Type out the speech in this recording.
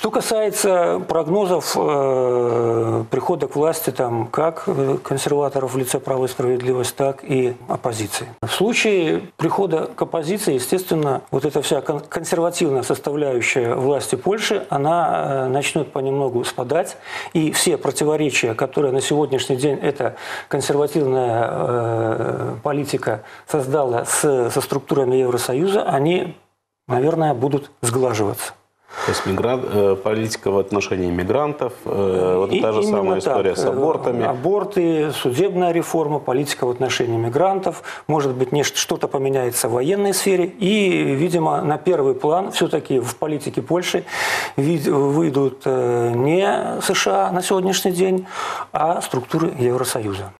Что касается прогнозов э, прихода к власти там, как э, консерваторов в лице права и справедливость, так и оппозиции. В случае прихода к оппозиции, естественно, вот эта вся кон- консервативная составляющая власти Польши, она э, начнет понемногу спадать, и все противоречия, которые на сегодняшний день эта консервативная э, политика создала с- со структурами Евросоюза, они, наверное, будут сглаживаться. То есть мигрант, э, политика в отношении мигрантов, э, вот И та же самая история так. с абортами. Аборты, судебная реформа, политика в отношении мигрантов. Может быть, что-то поменяется в военной сфере. И, видимо, на первый план все-таки в политике Польши выйдут э, не США на сегодняшний день, а структуры Евросоюза.